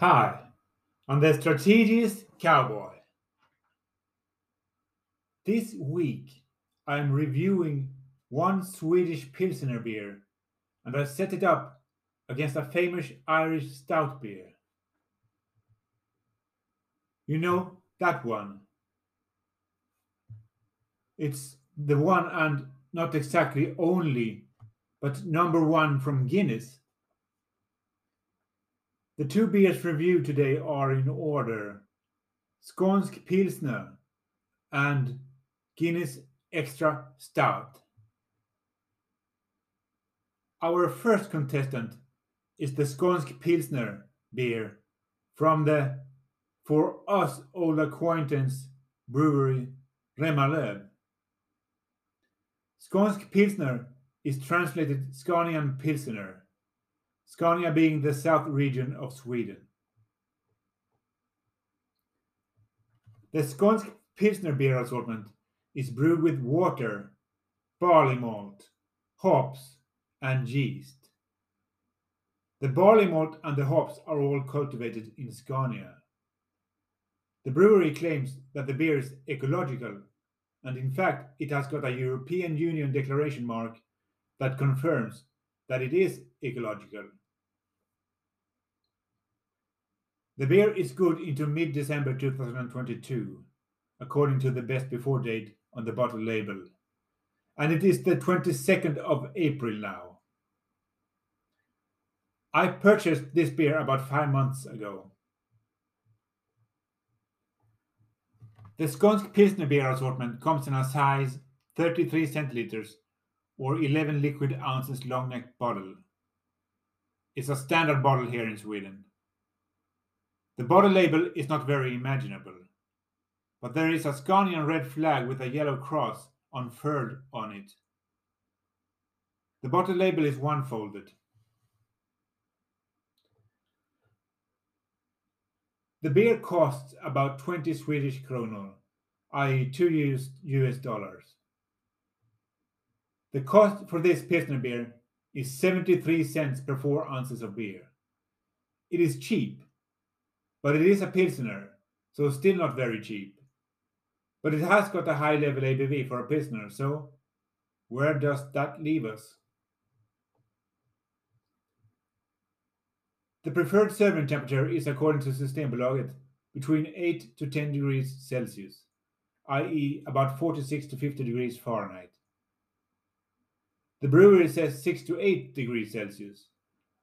Hi, I'm the strategist cowboy. This week I'm reviewing one Swedish Pilsner beer and I set it up against a famous Irish stout beer. You know that one. It's the one and not exactly only, but number one from Guinness. The two beers reviewed today are in order Skånsk Pilsner and Guinness Extra Stout. Our first contestant is the Skånsk Pilsner beer from the, for us old acquaintance, brewery Remalöv. Skånsk Pilsner is translated Scanian Pilsner Scania being the south region of Sweden. The Skånsk Pilsner beer assortment is brewed with water, barley malt, hops, and yeast. The barley malt and the hops are all cultivated in Scania. The brewery claims that the beer is ecological, and in fact, it has got a European Union declaration mark that confirms that it is ecological. The beer is good into mid-December 2022, according to the best before date on the bottle label. And it is the 22nd of April now. I purchased this beer about five months ago. The Skånsk Pilsner beer assortment comes in a size 33 centiliters or 11 liquid ounces long neck bottle. It's a standard bottle here in Sweden. The bottle label is not very imaginable, but there is a Scanian red flag with a yellow cross unfurled on it. The bottle label is one-folded. The beer costs about 20 Swedish kronor, i.e. 2 US dollars. The cost for this Pilsner beer is 73 cents per 4 ounces of beer. It is cheap but it is a Pilsner, so still not very cheap. But it has got a high level ABV for a Pilsner, so where does that leave us? The preferred serving temperature is according to Systembolaget between 8 to 10 degrees Celsius, i.e. about 46 to 50 degrees Fahrenheit. The brewery says 6 to 8 degrees Celsius,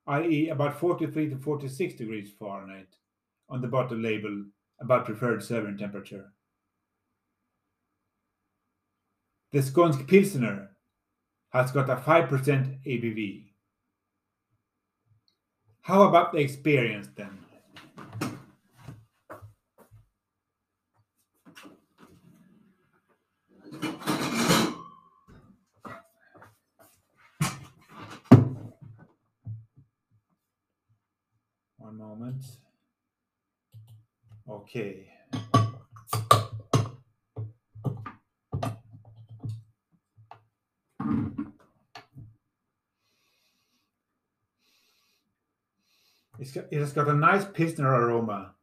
i.e. about 43 to 46 degrees Fahrenheit on the bottle label about preferred serving temperature. The Skånsk Pilsner has got a 5% ABV. How about the experience then? One moment. Okay. It's got, it has got a nice Pilsner aroma.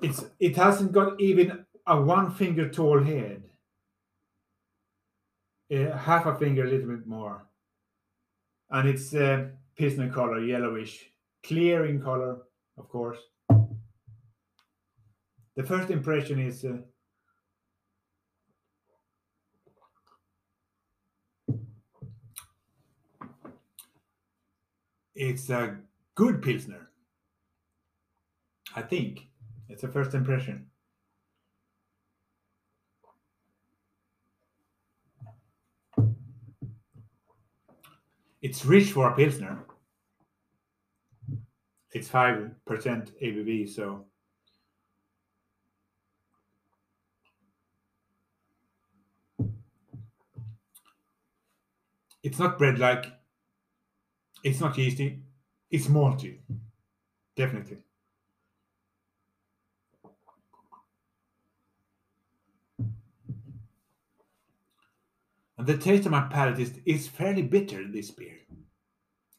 It's it hasn't got even a one finger tall head. Uh, half a finger, a little bit more. And it's uh, pilsner color, yellowish, clear in color, of course. The first impression is uh, it's a good pilsner. I think it's a first impression. It's rich for a pilsner. It's five percent ABV, so it's not bread like. It's not yeasty. It's malty, definitely. The taste of my palate is, is fairly bitter, this beer.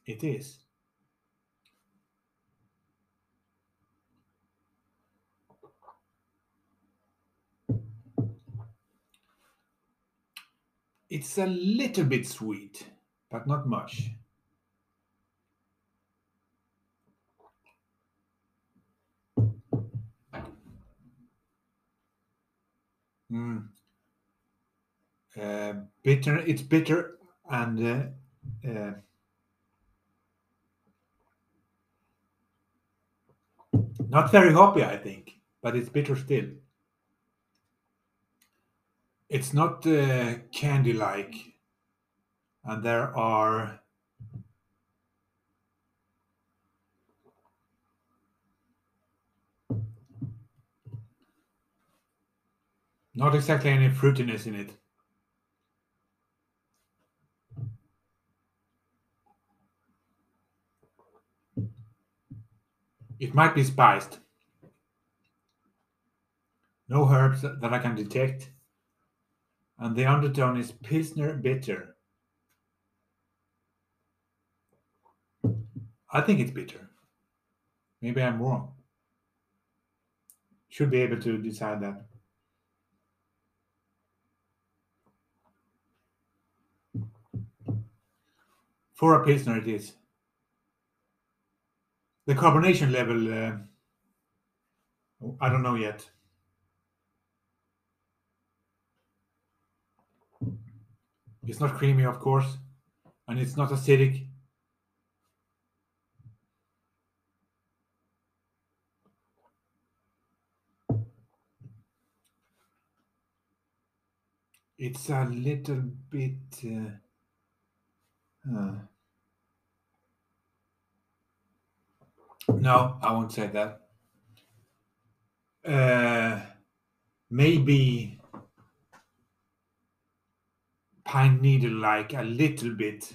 It is. It's a little bit sweet, but not much. Mm. Uh, bitter, it's bitter and uh, uh, not very hoppy, I think, but it's bitter still. It's not uh, candy like, and there are not exactly any fruitiness in it. It might be spiced. No herbs that I can detect. And the undertone is Pilsner bitter. I think it's bitter. Maybe I'm wrong. Should be able to decide that. For a Pilsner, it is. The carbonation level, uh, I don't know yet. It's not creamy, of course, and it's not acidic. It's a little bit. Uh, uh, no, I won't say that. Uh, maybe pine needle like a little bit.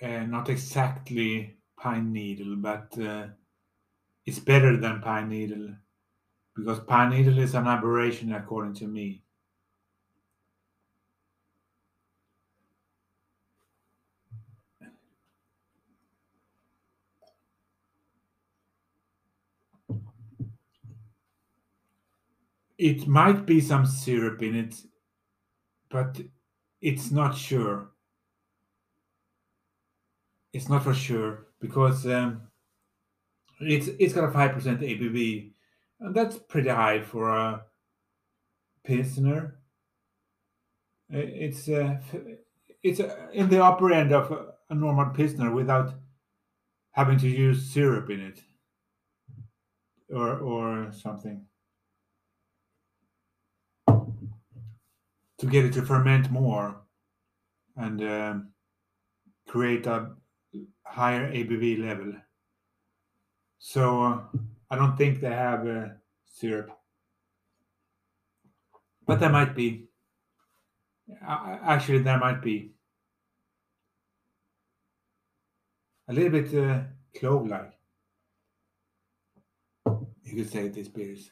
Uh, not exactly pine needle, but uh, it's better than pine needle because pine needle is an aberration according to me. It might be some syrup in it, but it's not sure. It's not for sure because um, it's it's got a five percent ABV, and that's pretty high for a pilsner. It's uh, it's uh, in the upper end of a, normal pilsner without having to use syrup in it or or something to get it to ferment more and um, create a higher ABV level. So uh, I don't think they have uh, syrup, but there might be. Uh, actually, there might be a little bit uh, clove-like. You could say this beers.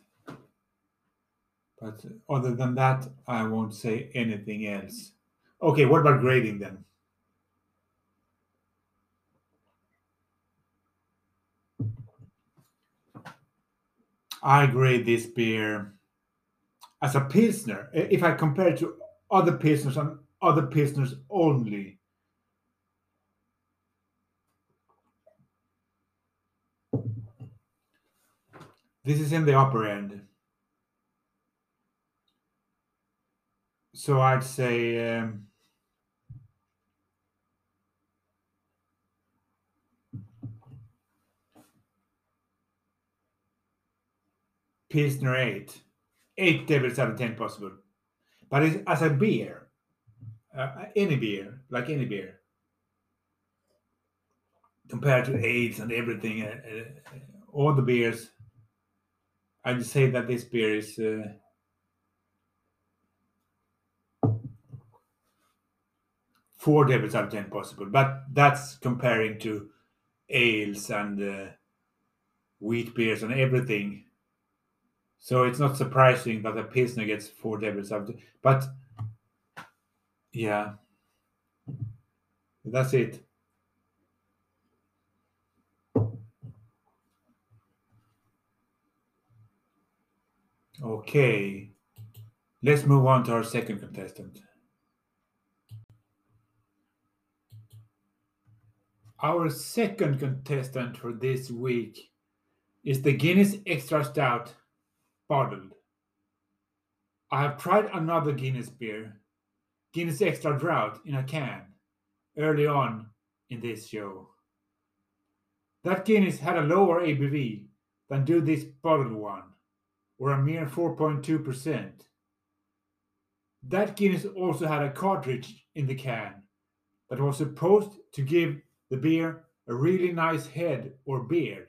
But other than that, I won't say anything else. Okay, what about grading then? I grade this beer as a pilsner. If I compare it to other pilsners and other pilsners only, this is in the upper end. So I'd say um, Pilsner 8. 8 devils out of 10 possible. But as a beer, uh, any beer, like any beer, compared to AIDS and everything, uh, uh, all the beers I'd say that this beer is four of ten possible, but that's comparing to ales and uh, wheat beers and everything. So it's not surprising that a pilsner gets four devils out of 10. But yeah, that's it. Okay, let's move on to our second contestant. Our second contestant for this week is the Guinness Extra Stout bottled. I have tried another Guinness beer, Guinness Extra Drought in a can, early on in this show. That Guinness had a lower ABV than do this bottled one, or a mere 4.2%. That Guinness also had a cartridge in the can that was supposed to give the beer a really nice head or beard.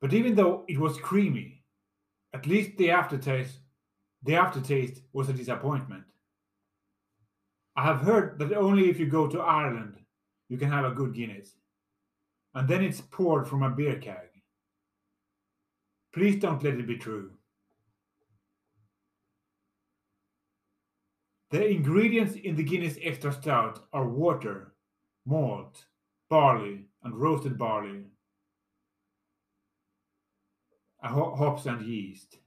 But even though it was creamy, at least the aftertaste the aftertaste was a disappointment. I have heard that only if you go to Ireland you can have a good Guinness. And then it's poured from a beer keg. Please don't let it be true. The ingredients in the Guinness Extra Stout are water, malt, barley, and roasted barley, hops, and yeast.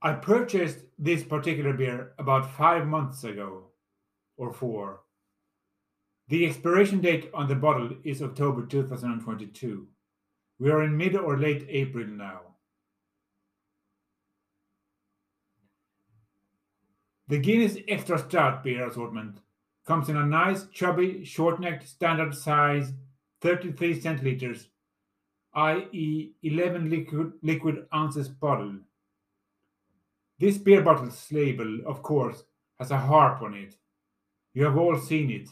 I purchased this particular beer about five months ago, or four. The expiration date on the bottle is October 2022. We are in mid or late April now. The Guinness Extra Stout beer assortment comes in a nice, chubby, short-necked, standard size 33 centiliters, i.e. 11 liquid, liquid ounces bottle. This beer bottle's label, of course, has a harp on it. You have all seen it.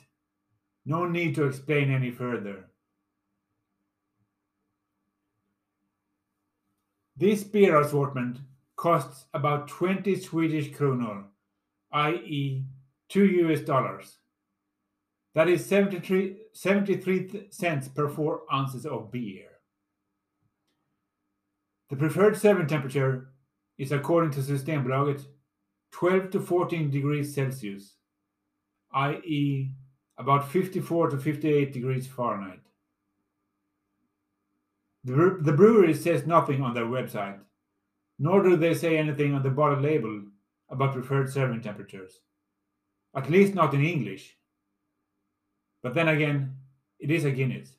No need to explain any further. This beer assortment costs about 20 Swedish kronor i.e., 2 US dollars. That is 73, 73 cents per 4 ounces of beer. The preferred serving temperature is, according to Systembolaget, 12 to 14 degrees Celsius, i.e., about 54 to 58 degrees Fahrenheit. The, the brewery says nothing on their website, nor do they say anything on the bottle label about preferred serving temperatures. At least not in English. But then again, it is a Guinness.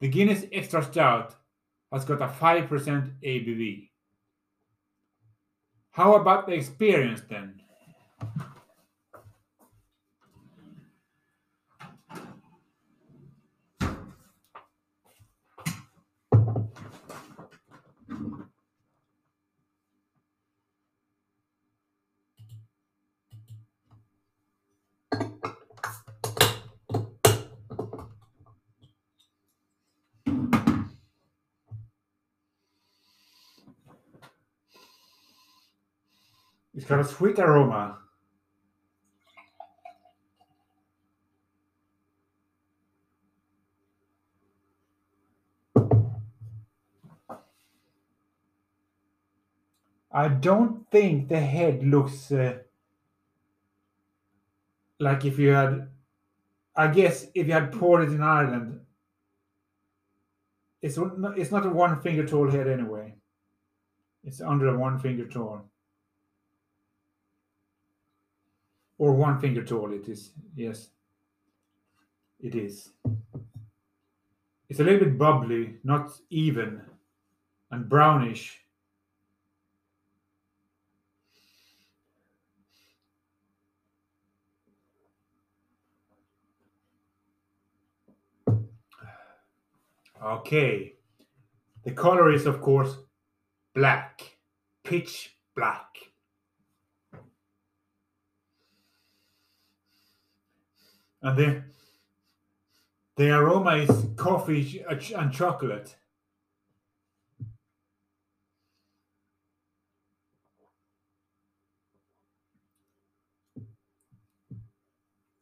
The Guinness Extra Stout has got a 5% ABV. How about the experience then? It's got a sweet aroma. I don't think the head looks uh, like if you had, I guess, if you had poured it in Ireland, it's it's not a one finger tall head anyway. It's under a one finger tall. Or one finger tall it is. Yes. It is. It's a little bit bubbly not even and brownish. Okay. The color is of course black. Pitch black and the The aroma is coffee and chocolate.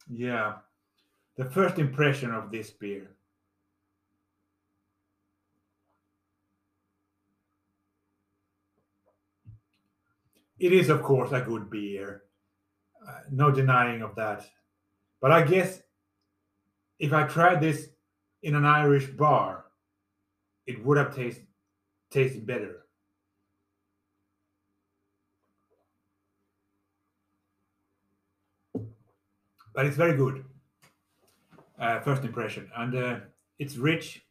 Yeah, the first impression of this beer. It is, of course, a good beer. Uh, no denying of that. But I guess if I tried this in an Irish bar, it would have tasted tasted better. But it's very good. Uh, first impression, and uh, it's rich.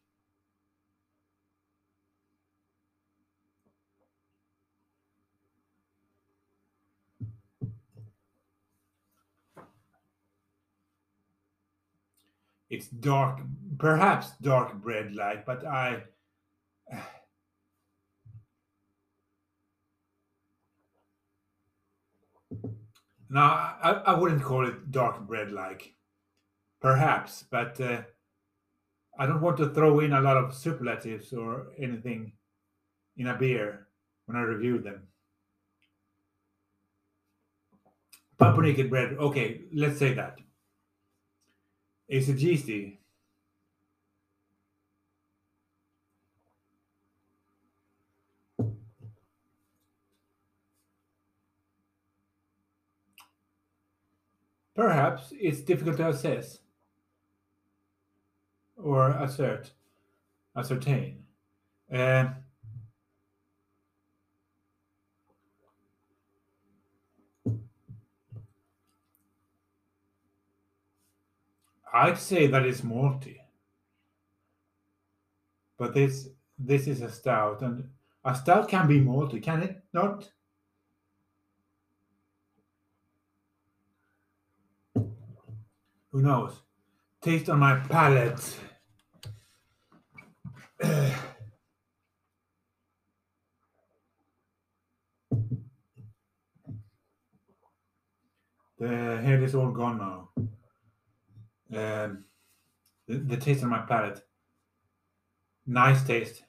It's dark, perhaps dark bread like, but I. No, I, I wouldn't call it dark bread like. Perhaps, but uh, I don't want to throw in a lot of superlatives or anything in a beer when I review them. Pumpernickel bread, okay, let's say that. It yeasty? Perhaps it's difficult to assess or assert, ascertain. Uh, I'd say that it's malty. But this this is a stout, and a stout can be malty, can it not? Who knows? Taste on my palate. the head is all gone now um, the, the taste on my palate. Nice taste.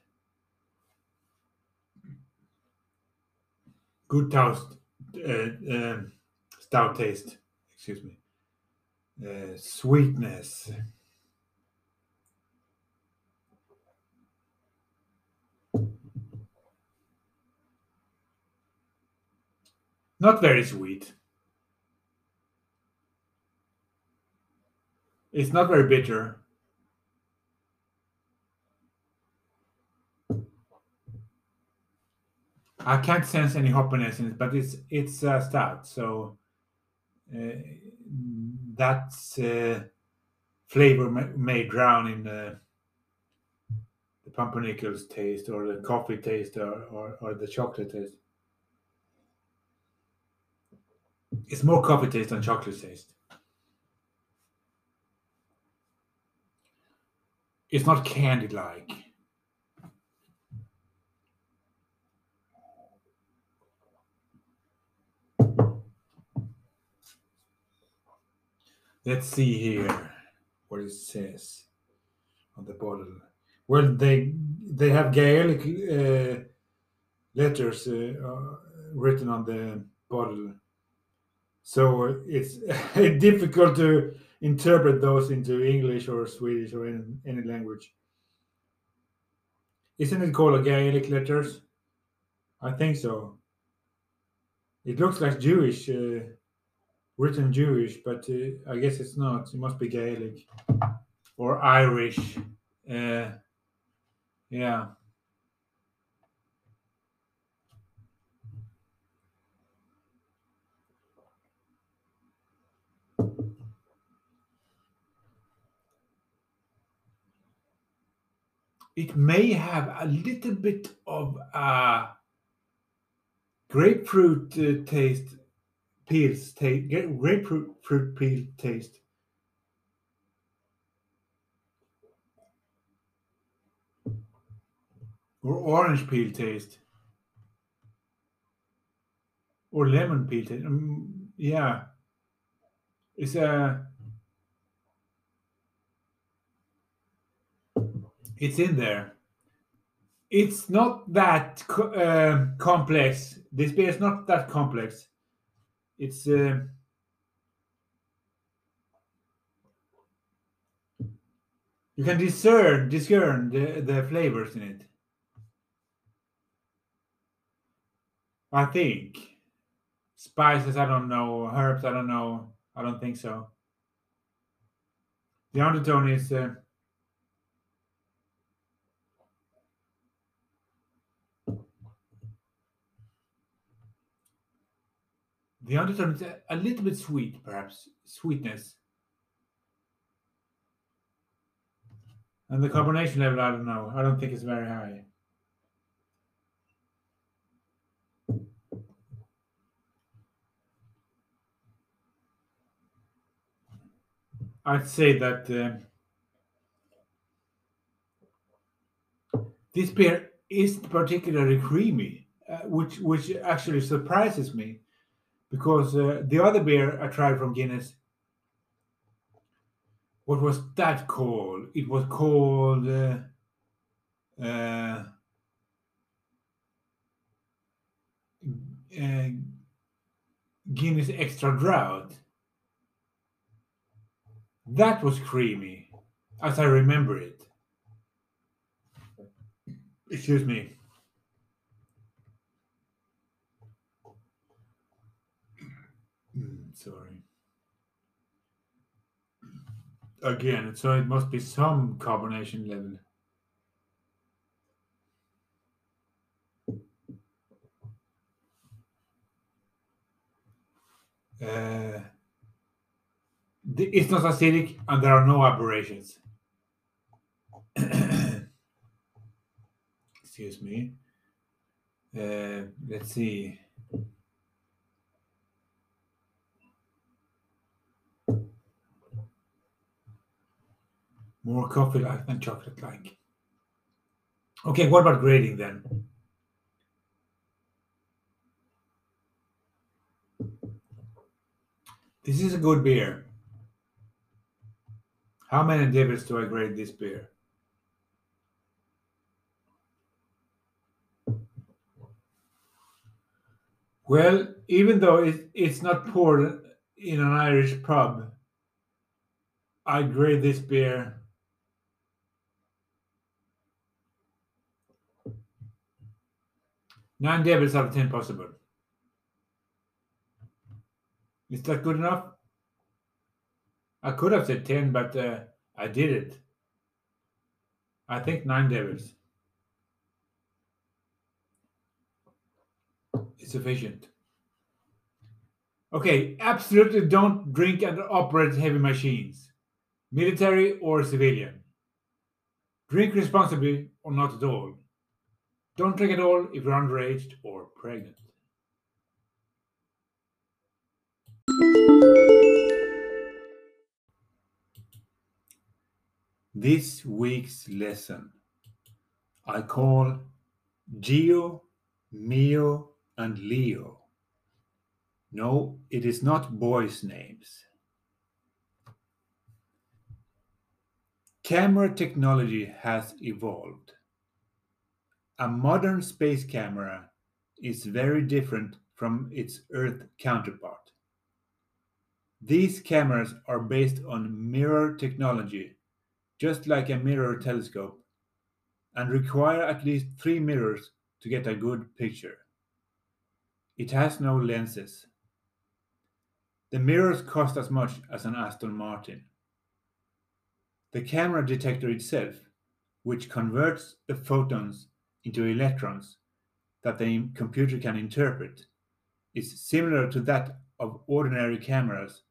Good toast, uh, uh, stout taste. Excuse me. Uh, sweetness. Not very sweet. It's not very bitter. I can't sense any hoppiness in it, but it's it's uh, stout, so uh, that's uh, flavor may, may, drown in the, the pumpernickel's taste, or the coffee taste, or, or, or the chocolate taste. It's more coffee taste than chocolate taste. It's not candy like. Let's see here what it says on the bottle. Well, they they have Gaelic uh, letters uh, uh, written on the bottle, so it's difficult to interpret those into English or Swedish or in any language. Isn't it called Gaelic letters? I think so. It looks like Jewish, uh, written Jewish, but uh, I guess it's not. It must be Gaelic or Irish. Uh, yeah. It may have a little bit of a grapefruit uh, taste, peels taste, grapefruit fruit peel taste. Or orange peel taste. Or lemon peel taste. Um, yeah. It's a It's in there. It's not that co- uh, complex. This beer is not that complex. It's uh, you can discern discern the, the flavors in it. I think spices. I don't know herbs. I don't know. I don't think so. The undertone is. Uh, the undertone is a, little bit sweet, perhaps sweetness. And the carbonation level, I don't know. I don't think it's very high. I'd say that uh, this beer isn't particularly creamy, uh, which which actually surprises me, because uh, the other beer I tried from Guinness, what was that called? It was called uh, uh, uh, Guinness Extra Drought. That was creamy, as I remember it. Excuse me. Mm, sorry. Again, so it must be some carbonation level. Uh, it's not acidic and there are no aberrations. Excuse me. Uh, let's see. More coffee like than chocolate like. Okay, what about grading then? This is a good beer. How many devils do I grade this beer? Well, even though it, it's not poured in an Irish pub, I grade this beer nine devils out of ten possible. Is that good enough? I could have said 10, but uh, I did it. I think nine devils is sufficient. Okay, absolutely don't drink and operate heavy machines, military or civilian. Drink responsibly or not at all. Don't drink at all if you're underage or pregnant. This week's lesson I call Geo, Mio, and Leo. No, it is not boys' names. Camera technology has evolved. A modern space camera is very different from its Earth counterpart. These cameras are based on mirror technology just like a mirror telescope, and require at least three mirrors to get a good picture. It has no lenses. The mirrors cost as much as an Aston Martin. The camera detector itself, which converts the photons into electrons that the computer can interpret, is similar to that of ordinary cameras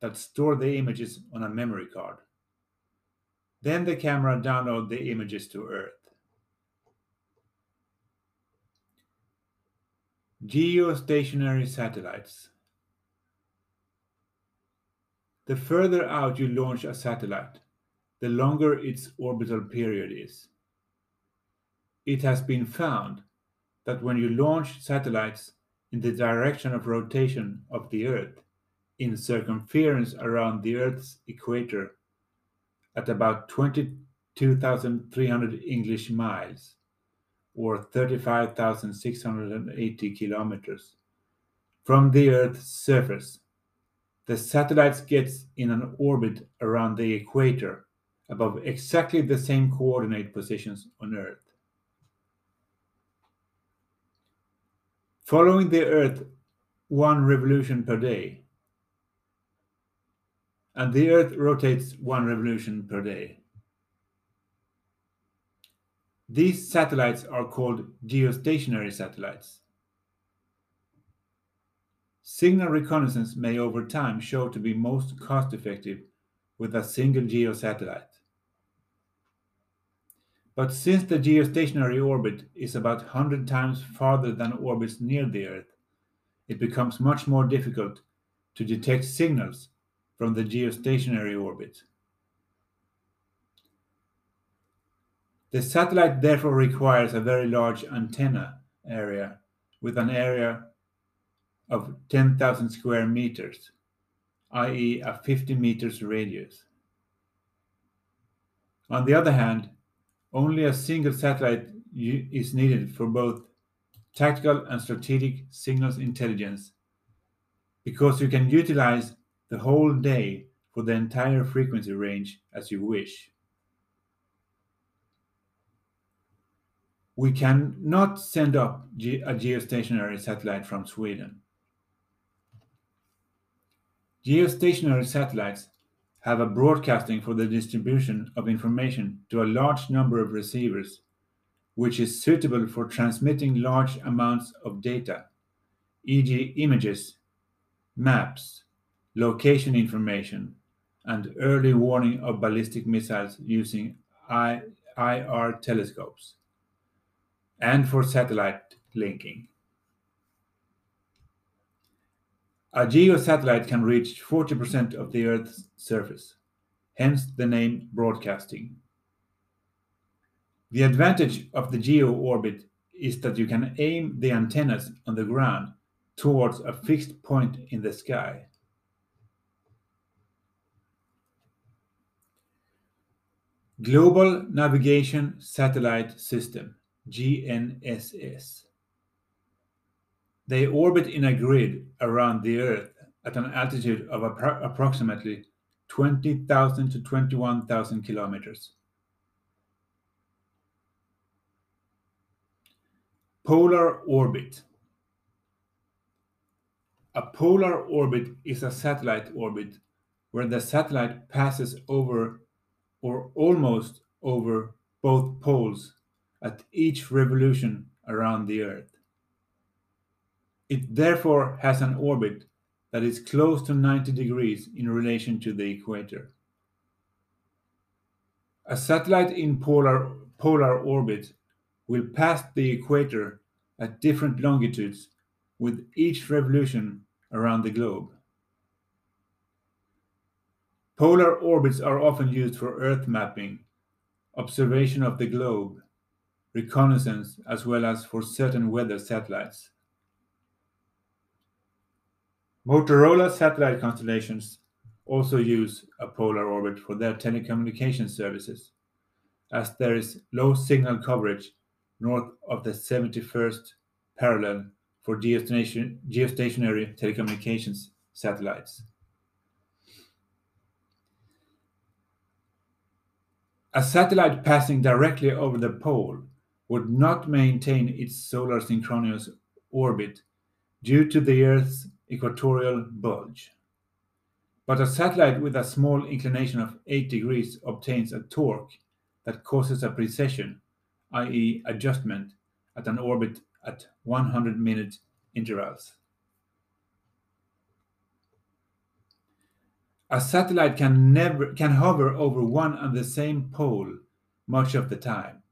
that store the images on a memory card. Then the camera download the images to Earth. Geostationary satellites. The further out you launch a satellite, the longer its orbital period is. It has been found that when you launch satellites in the direction of rotation of the Earth, in circumference around the Earth's equator, at about 20 2,300 English miles or 35,680 kilometers from the Earth's surface. The satellite gets in an orbit around the equator above exactly the same coordinate positions on Earth. Following the Earth one revolution per day, and the Earth rotates one revolution per day. These satellites are called geostationary satellites. Signal reconnaissance may over time show to be most cost effective with a single geosatellite. But since the geostationary orbit is about 100 times farther than orbits near the Earth, it becomes much more difficult to detect signals from the geostationary orbit. The satellite therefore requires a very large antenna area with an area of 10,000 square meters, i.e., a 50 meters radius. On the other hand, only a single satellite is needed for both tactical and strategic signals intelligence because you can utilize the whole day for the entire frequency range as you wish. We cannot send up a geostationary satellite from Sweden. Geostationary satellites have a broadcasting for the distribution of information to a large number of receivers, which is suitable for transmitting large amounts of data, e.g., images, maps, location information, and early warning of ballistic missiles using IR telescopes, and for satellite linking. A geosatellite can reach 40% of the Earth's surface, hence the name broadcasting. The advantage of the geo orbit is that you can aim the antennas on the ground towards a fixed point in the sky. Global Navigation Satellite System, GNSS. They orbit in a grid around the Earth at an altitude of appro approximately 20,000 to 21,000 kilometers. Polar orbit. A polar orbit is a satellite orbit where the satellite passes over or almost over both poles at each revolution around the Earth. It therefore has an orbit that is close to 90 degrees in relation to the equator. A satellite in polar, polar orbit will pass the equator at different longitudes with each revolution around the globe. Polar orbits are often used for Earth mapping, observation of the globe, reconnaissance, as well as for certain weather satellites. Motorola satellite constellations also use a polar orbit for their telecommunication services, as there is low signal coverage north of the 71st parallel for geostation geostationary telecommunications satellites. A satellite passing directly over the pole would not maintain its solar synchronous orbit due to the Earth's equatorial bulge. But a satellite with a small inclination of 8 degrees obtains a torque that causes a precession, i.e., adjustment, at an orbit at 100 minute intervals. A satellite can never can hover over one and the same pole much of the time,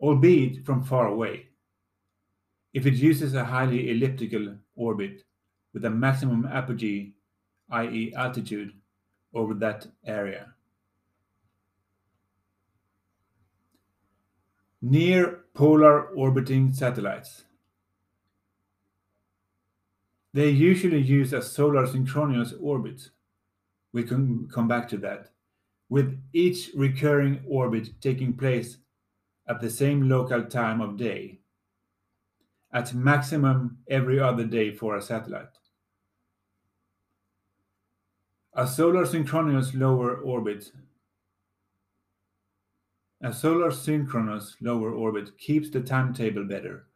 albeit from far away. If it uses a highly elliptical orbit with a maximum apogee, i.e. altitude, over that area. Near polar orbiting satellites. They usually use a solar synchronous orbit we can come back to that, with each recurring orbit taking place at the same local time of day, at maximum every other day for a satellite. A solar synchronous lower orbit a solar synchronous lower orbit keeps the timetable better,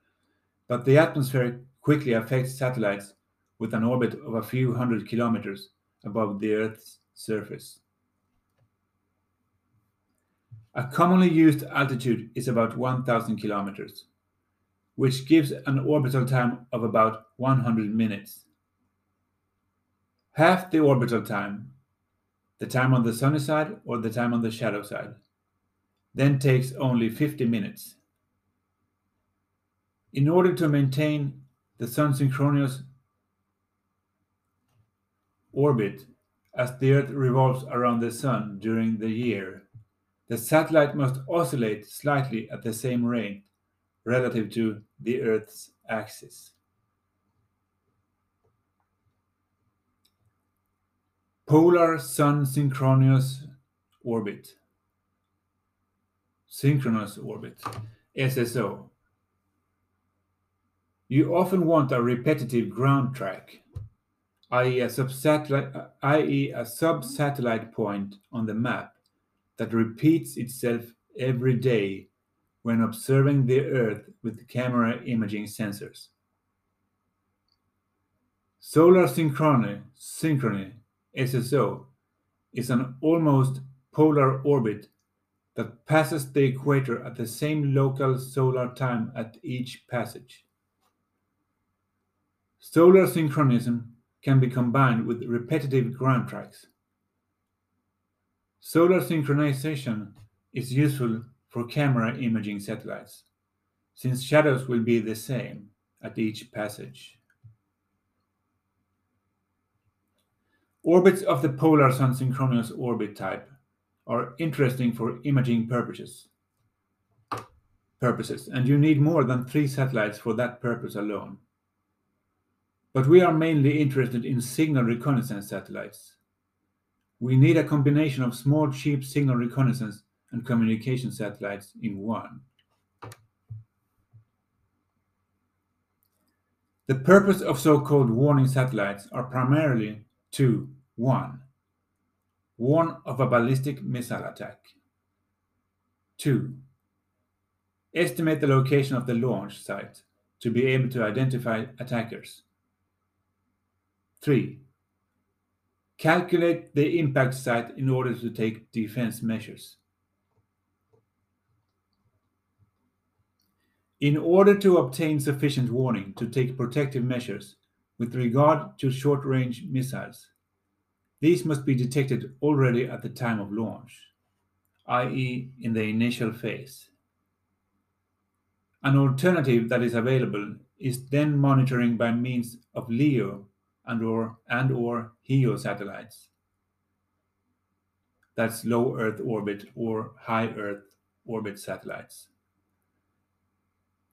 but the atmosphere quickly affects satellites with an orbit of a few hundred kilometers above the Earth's surface. A commonly used altitude is about 1000 kilometers, which gives an orbital time of about 100 minutes. Half the orbital time, the time on the sunny side or the time on the shadow side, then takes only 50 minutes. In order to maintain the Sun synchronous orbit as the Earth revolves around the Sun during the year, the satellite must oscillate slightly at the same rate relative to the Earth's axis. Polar Sun synchronous orbit synchronous orbit, SSO. You often want a repetitive ground track, i.e. a subsatellite, i.e. a sub-satellite point on the map that repeats itself every day when observing the Earth with camera imaging sensors. Solar synchrony, synchrony SSO, is an almost polar orbit that passes the equator at the same local solar time at each passage. Solar synchronism can be combined with repetitive ground tracks. Solar synchronization is useful for camera imaging satellites, since shadows will be the same at each passage. Orbits of the polar sun synchronous orbit type are interesting for imaging purposes purposes, and you need more than three satellites for that purpose alone. But we are mainly interested in signal reconnaissance satellites. We need a combination of small, cheap signal reconnaissance and communication satellites in one. The purpose of so-called warning satellites are primarily to 1 warn of a ballistic missile attack. 2. Estimate the location of the launch site to be able to identify attackers. 3. Calculate the impact site in order to take defense measures. In order to obtain sufficient warning to take protective measures with regard to short-range missiles, these must be detected already at the time of launch, i.e. in the initial phase. An alternative that is available is then monitoring by means of LEO and or, and or HEO satellites. That's low Earth orbit or high Earth orbit satellites.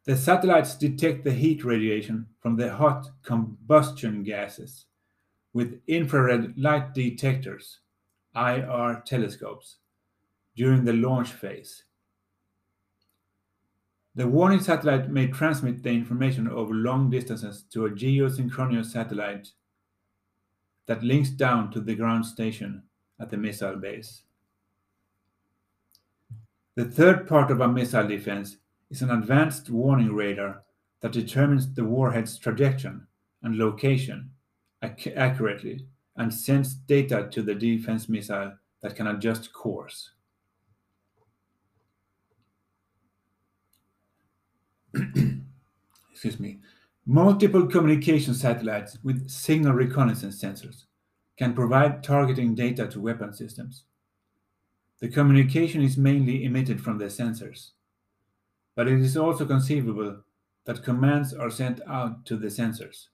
The satellites detect the heat radiation from the hot combustion gases with infrared light detectors IR telescopes during the launch phase. The warning satellite may transmit the information over long distances to a geosynchronous satellite that links down to the ground station at the missile base. The third part of a missile defense is an advanced warning radar that determines the warhead's trajectory and location ac- accurately and sends data to the defense missile that can adjust course. Excuse me. Multiple communication satellites with signal reconnaissance sensors can provide targeting data to weapon systems. The communication is mainly emitted from the sensors, but it is also conceivable that commands are sent out to the sensors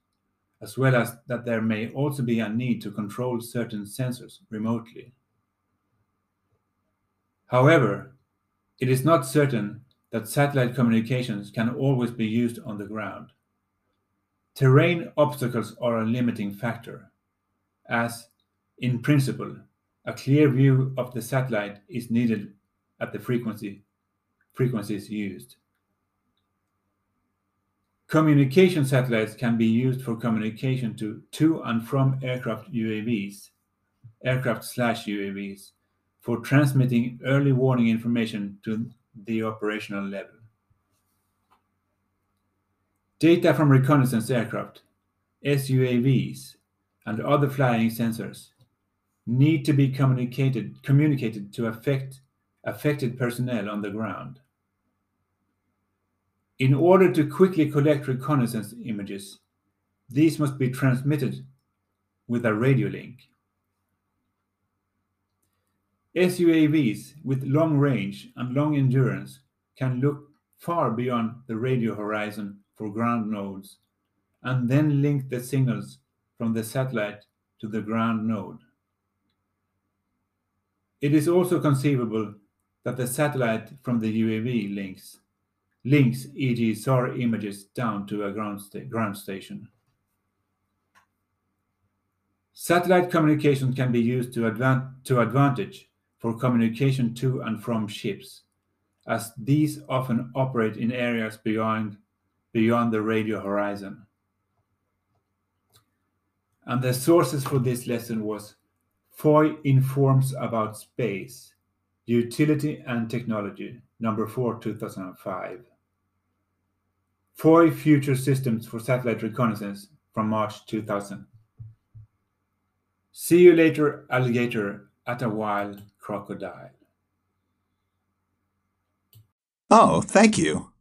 as well as that there may also be a need to control certain sensors remotely. However, it is not certain that satellite communications can always be used on the ground. Terrain obstacles are a limiting factor, as, in principle, A clear view of the satellite is needed at the frequency frequencies used. Communication satellites can be used for communication to, to and from aircraft UAVs, aircraft slash UAVs, for transmitting early warning information to the operational level. Data from reconnaissance aircraft, SUAVs, and other flying sensors need to be communicated, communicated to affect, affected personnel on the ground. In order to quickly collect reconnaissance images, these must be transmitted with a radio link. SUAVs with long range and long endurance can look far beyond the radio horizon for ground nodes and then link the signals from the satellite to the ground node. It is also conceivable that the satellite from the UAV links links e.g. SAR images down to a ground, sta ground station. Satellite communication can be used to, advan to advantage for communication to and from ships, as these often operate in areas beyond, beyond the radio horizon. And the sources for this lesson was FOI informs about space, utility and technology, number 4, 2005. Four Future Systems for Satellite Reconnaissance from March 2000. See you later, alligator at a wild crocodile. Oh, thank you.